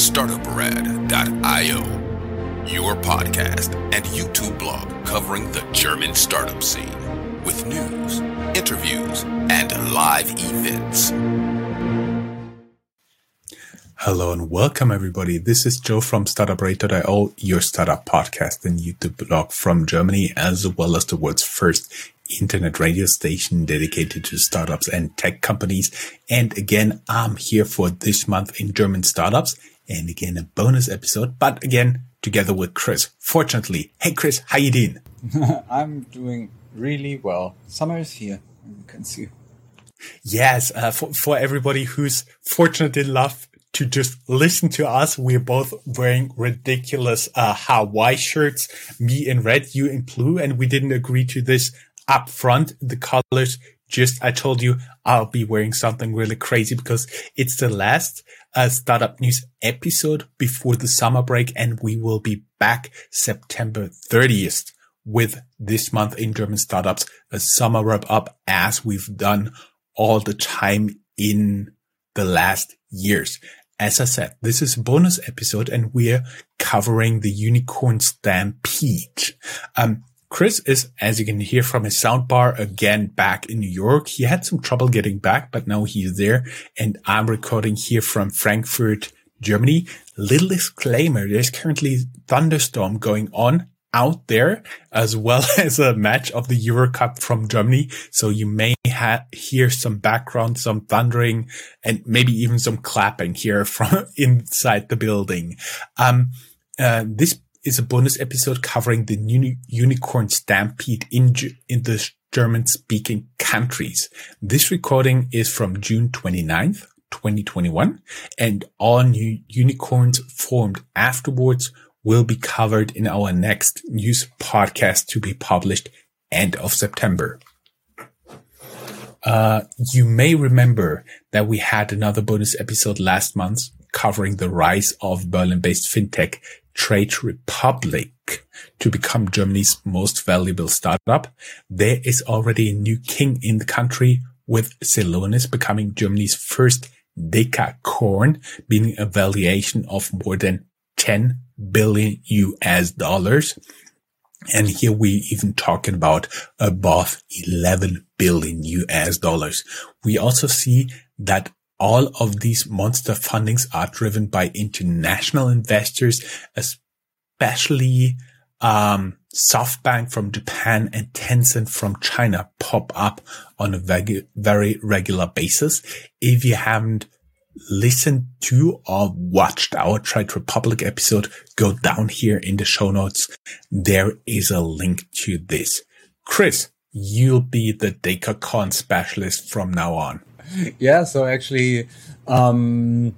startuprad.io, your podcast and YouTube blog covering the German startup scene with news, interviews, and live events. Hello and welcome everybody. This is Joe from StartupRad.io, your startup podcast and YouTube blog from Germany, as well as the world's first internet radio station dedicated to startups and tech companies. And again, I'm here for this month in German startups and again, a bonus episode, but again, together with Chris. Fortunately. Hey, Chris, how you doing? I'm doing really well. Summer is here, you can see. Yes, uh, for, for everybody who's fortunate enough to just listen to us. We're both wearing ridiculous uh, Hawaii shirts, me in red, you in blue, and we didn't agree to this up front, the colors. Just, I told you I'll be wearing something really crazy because it's the last uh, startup news episode before the summer break. And we will be back September 30th with this month in German startups, a summer wrap up as we've done all the time in the last years. As I said, this is a bonus episode and we're covering the unicorn stampede. Um, Chris is, as you can hear from his soundbar, again back in New York. He had some trouble getting back, but now he's there. And I'm recording here from Frankfurt, Germany. Little disclaimer. There's currently thunderstorm going on out there as well as a match of the Euro Cup from Germany. So you may ha- hear some background, some thundering and maybe even some clapping here from inside the building. Um, uh, this is a bonus episode covering the uni- unicorn stampede in, in the German speaking countries. This recording is from June 29th, 2021 and all new unicorns formed afterwards will be covered in our next news podcast to be published end of September. Uh, you may remember that we had another bonus episode last month covering the rise of Berlin-based fintech Trade Republic to become Germany's most valuable startup. There is already a new king in the country with Celonis becoming Germany's first decacorn, being a valuation of more than 10 billion US dollars. And here we even talking about above 11 billion US dollars. We also see that all of these monster fundings are driven by international investors, especially um, SoftBank from Japan and Tencent from China pop up on a very, very regular basis. If you haven't listened to or watched our Trade Republic episode, go down here in the show notes. There is a link to this. Chris, you'll be the Decacorn specialist from now on. yeah, so actually, um,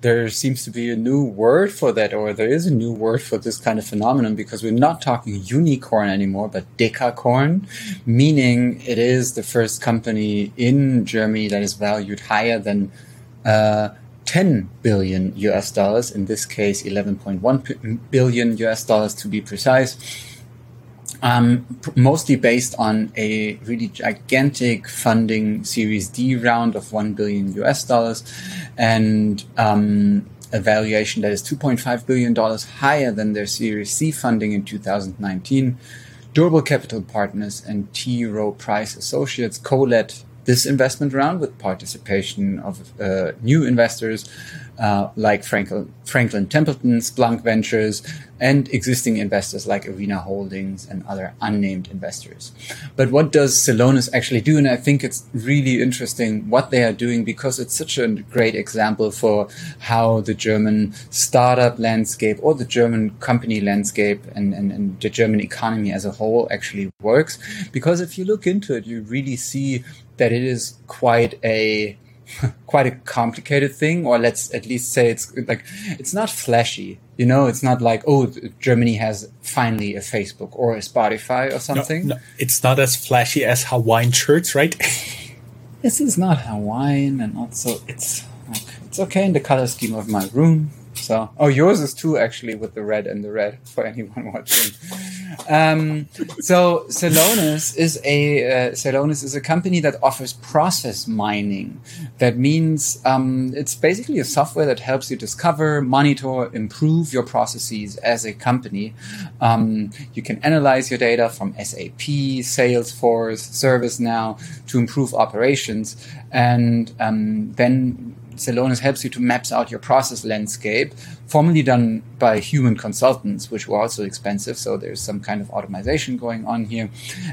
there seems to be a new word for that, or there is a new word for this kind of phenomenon because we're not talking unicorn anymore, but decacorn, meaning it is the first company in Germany that is valued higher than uh, 10 billion US dollars, in this case, 11.1 billion US dollars to be precise um, mostly based on a really gigantic funding Series D round of 1 billion US dollars and um, a valuation that is $2.5 billion higher than their Series C funding in 2019. Durable Capital Partners and T. Rowe Price Associates co-led this investment round with participation of uh, new investors uh, like Franklin, Franklin Templeton, Splunk Ventures, and existing investors like Arena Holdings and other unnamed investors. But what does Celonis actually do? And I think it's really interesting what they are doing because it's such a great example for how the German startup landscape or the German company landscape and, and, and the German economy as a whole actually works. Because if you look into it, you really see that it is quite a quite a complicated thing, or let's at least say it's like it's not flashy. You know, it's not like oh, Germany has finally a Facebook or a Spotify or something. No, no, it's not as flashy as Hawaiian shirts, right? this is not Hawaiian, and also it's it's okay in the color scheme of my room. So, oh, yours is too actually with the red and the red for anyone watching. Um, so Celonis is a uh, is a company that offers process mining. That means um, it's basically a software that helps you discover, monitor, improve your processes as a company. Um, you can analyze your data from SAP, Salesforce, ServiceNow to improve operations, and um, then Celonis helps you to maps out your process landscape, formerly done by human consultants, which were also expensive. So there's some kind of automation going on here.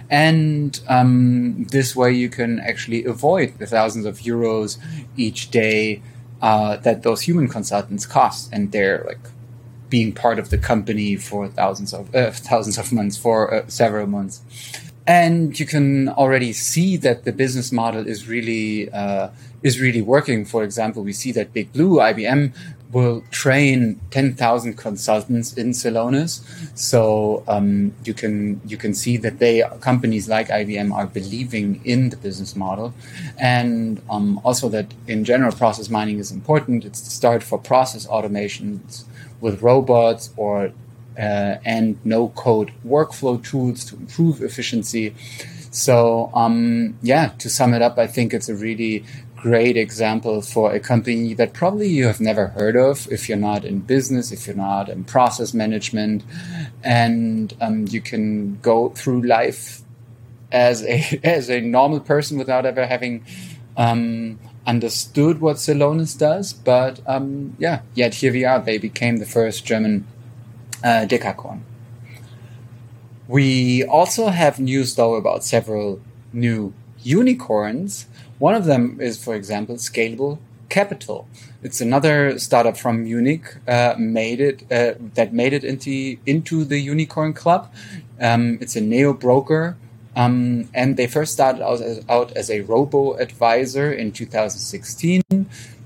And um, this way you can actually avoid the thousands of euros each day uh, that those human consultants cost. And they're like being part of the company for thousands of uh, thousands of months for uh, several months and you can already see that the business model is really uh, is really working. For example, we see that Big Blue, IBM, will train ten thousand consultants in Celonis. So um, you can you can see that they companies like IBM are believing in the business model, and um, also that in general process mining is important. It's the start for process automations with robots or uh, and no code workflow tools to improve efficiency. So, um, yeah, to sum it up, I think it's a really great example for a company that probably you have never heard of if you're not in business, if you're not in process management, and um, you can go through life as a as a normal person without ever having um, understood what Celonis does. But um, yeah, yet here we are. They became the first German uh, decacorn. We also have news though about several new unicorns. One of them is, for example, Scalable Capital. It's another startup from Munich uh, made it uh, that made it into into the unicorn club. Um, it's a neo broker, um, and they first started out as, out as a robo advisor in 2016.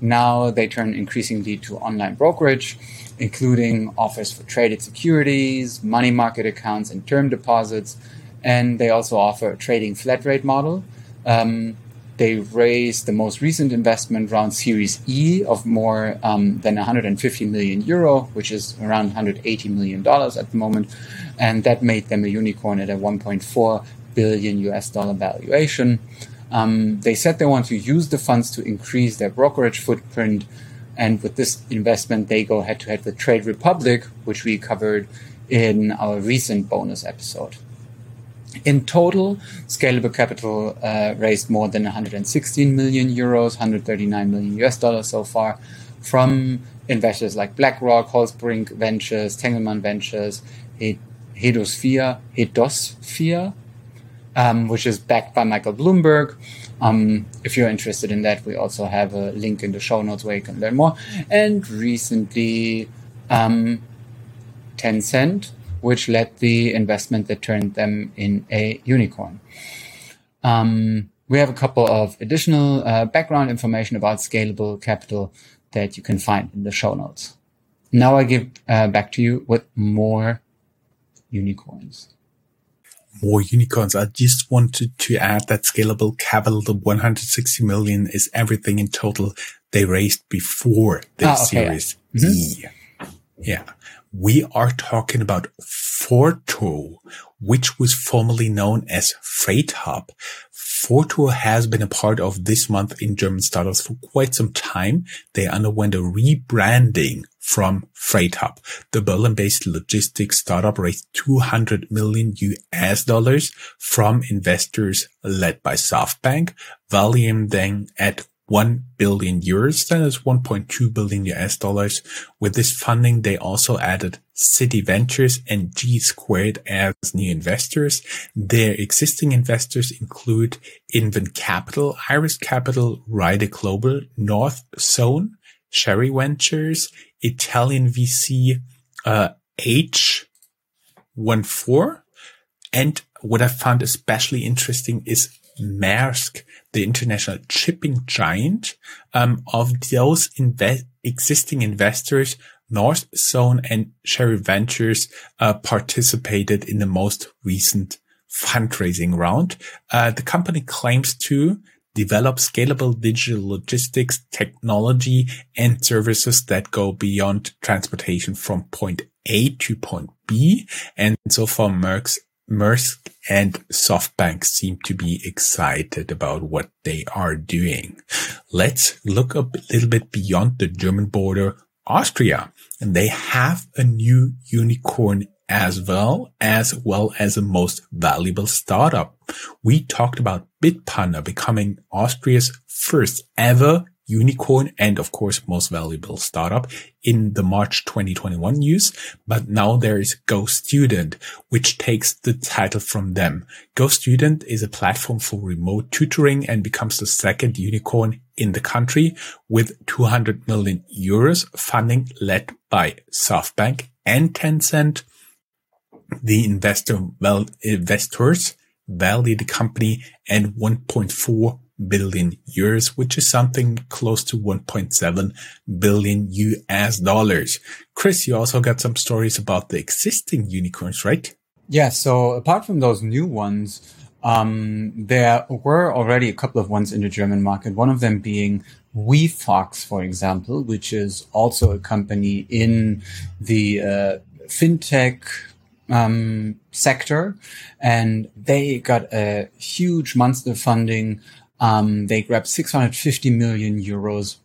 Now they turn increasingly to online brokerage including offers for traded securities, money market accounts, and term deposits. And they also offer a trading flat rate model. Um, they raised the most recent investment round Series E of more um, than 150 million euro, which is around 180 million dollars at the moment, and that made them a unicorn at a 1.4 billion US dollar valuation. Um, they said they want to use the funds to increase their brokerage footprint and with this investment, they go head to head with Trade Republic, which we covered in our recent bonus episode. In total, Scalable Capital uh, raised more than 116 million euros, 139 million US dollars so far from investors like BlackRock, Holtzbrinck Ventures, Tengelmann Ventures, Hedosophia, Hedosophia, um, which is backed by Michael Bloomberg, um, if you're interested in that, we also have a link in the show notes where you can learn more. And recently, um, Tencent, which led the investment that turned them in a unicorn. Um, we have a couple of additional uh, background information about scalable capital that you can find in the show notes. Now I give uh, back to you with more unicorns more unicorns. I just wanted to add that scalable capital, the 160 million is everything in total they raised before the oh, okay. series mm-hmm. E. Yeah. We are talking about Forto, which was formerly known as Freight Hub. Has been a part of this month in German startups for quite some time. They underwent a rebranding from Freight Hub. The Berlin-based logistics startup raised 200 million US dollars from investors led by SoftBank, valuing them at 1 billion euros. That is 1.2 billion US dollars. With this funding, they also added Citi Ventures and G Squared as new investors. Their existing investors include Inven Capital, Iris Capital, Rider Global, North Zone, Cherry Ventures, Italian VC, uh, H14. And what I found especially interesting is Maersk, the international shipping giant, um, of those inve- existing investors, North Zone and Cherry Ventures, uh, participated in the most recent fundraising round. Uh, the company claims to develop scalable digital logistics technology and services that go beyond transportation from point A to point B. And so far Merck's Maersk and SoftBank seem to be excited about what they are doing. Let's look a little bit beyond the German border, Austria, and they have a new unicorn as well, as well as a most valuable startup. We talked about Bitpanda becoming Austria's first ever unicorn and of course most valuable startup in the March 2021 news. But now there is Go Student, which takes the title from them. Go Student is a platform for remote tutoring and becomes the second unicorn in the country with 200 million euros funding led by SoftBank and Tencent. The investor, well, investors value the company and 1.4 billion euros, which is something close to 1.7 billion US dollars. Chris, you also got some stories about the existing unicorns, right? Yeah. So apart from those new ones, um, there were already a couple of ones in the German market. One of them being WeFox, for example, which is also a company in the uh, fintech um, sector, and they got a huge monster funding um, they grabbed 650 million euros,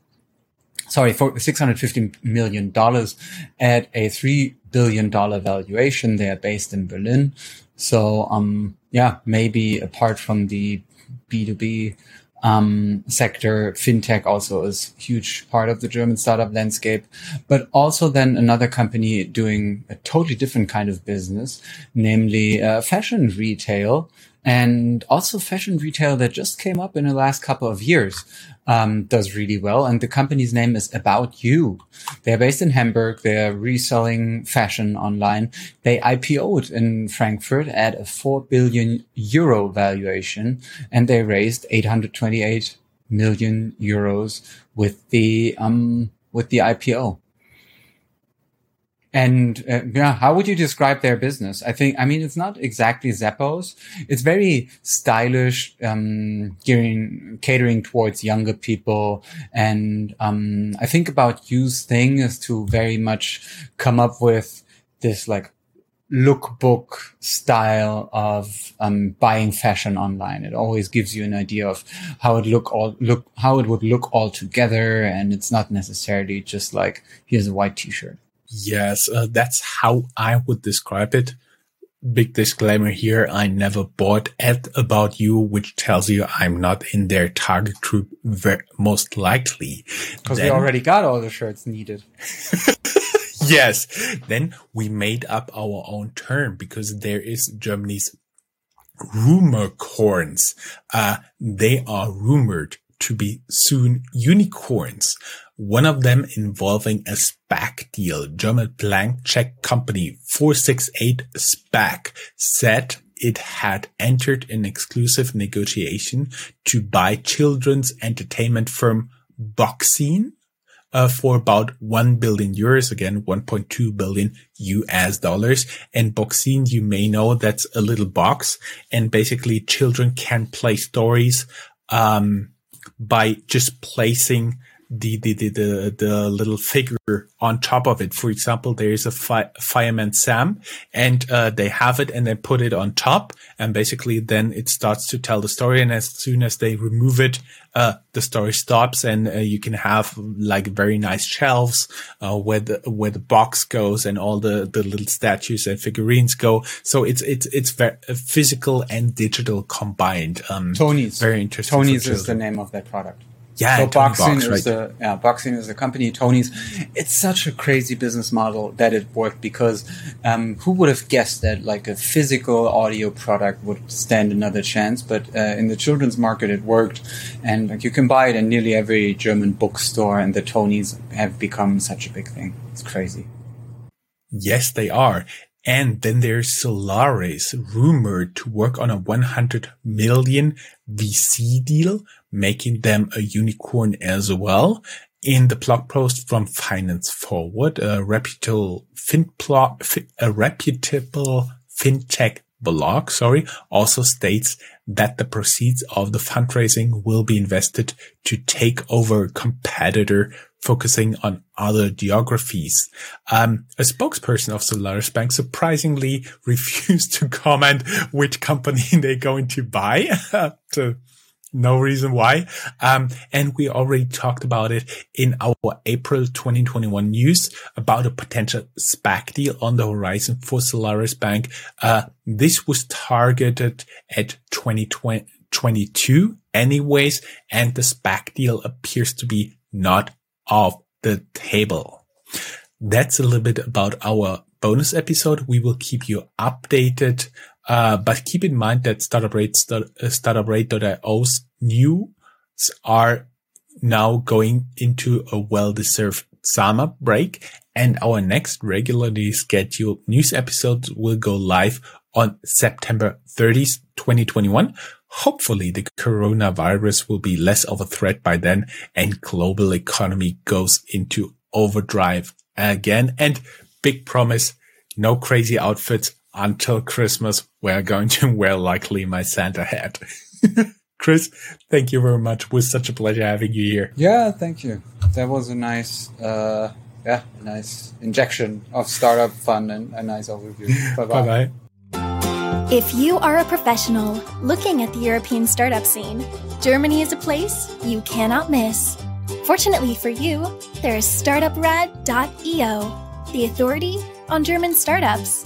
sorry, for 650 million dollars at a three billion dollar valuation. They are based in Berlin. So, um, yeah, maybe apart from the B2B um, sector, fintech also is huge part of the German startup landscape, but also then another company doing a totally different kind of business, namely uh, fashion retail, and also fashion retail that just came up in the last couple of years um, does really well. And the company's name is About You. They're based in Hamburg. They're reselling fashion online. They IPO'd in Frankfurt at a 4 billion euro valuation and they raised 828 million euros with the, um, with the IPO. And uh, yeah, how would you describe their business? I think, I mean, it's not exactly Zappos. It's very stylish, um, gearing, catering towards younger people. And, um, I think about You's thing is to very much come up with this like lookbook style of um, buying fashion online. It always gives you an idea of how it look all look how it would look all together, and it's not necessarily just like here's a white t-shirt. Yes, uh, that's how I would describe it. Big disclaimer here. I never bought at about you, which tells you I'm not in their target group very, most likely. Because we already got all the shirts needed. yes. Then we made up our own term because there is Germany's rumor corns. Uh, they are rumored to be soon unicorns. One of them involving a SPAC deal. German blank check company 468 SPAC said it had entered an exclusive negotiation to buy children's entertainment firm Boxine uh, for about 1 billion euros, again, 1.2 billion US dollars. And Boxine, you may know that's a little box and basically children can play stories, um, by just placing the, the, the, the, the little figure on top of it. For example, there is a fi- fireman Sam and, uh, they have it and they put it on top and basically then it starts to tell the story. And as soon as they remove it, uh, the story stops and uh, you can have like very nice shelves, uh, where the, where the box goes and all the, the little statues and figurines go. So it's, it's, it's very physical and digital combined. Um, Tonies. Very interesting. Tonies is the name of that product. Yeah, so Boxine Box, is right. the yeah Boxine is the company. Tonies. It's such a crazy business model that it worked because um, who would have guessed that like a physical audio product would stand another chance? But uh, in the children's market, it worked, and like you can buy it in nearly every German bookstore. And the Tonies have become such a big thing. It's crazy. Yes, they are. And then there's Solaris rumored to work on a 100 million VC deal, making them a unicorn as well. In the blog post from Finance Forward, a reputable fin a reputable fintech blog, sorry, also states that the proceeds of the fundraising will be invested to take over a competitor focusing on other geographies. Um, a spokesperson of Solaris Bank surprisingly refused to comment which company they're going to buy. to no reason why. Um, and we already talked about it in our April 2021 news about a potential SPAC deal on the horizon for Solaris Bank. Uh, this was targeted at 2022 anyways, and the SPAC deal appears to be not off the table. That's a little bit about our bonus episode. We will keep you updated uh, but keep in mind that startup rate, start, uh, startuprate.io's news are now going into a well-deserved summer break and our next regularly scheduled news episodes will go live on September 30th, 2021. Hopefully the coronavirus will be less of a threat by then and global economy goes into overdrive again. And big promise, no crazy outfits, until Christmas, we're going to wear likely my Santa hat. Chris, thank you very much. It was such a pleasure having you here. Yeah, thank you. That was a nice, uh, yeah, nice injection of startup fun and a nice overview. Bye bye. If you are a professional looking at the European startup scene, Germany is a place you cannot miss. Fortunately for you, there is startuprad.io, the authority on German startups.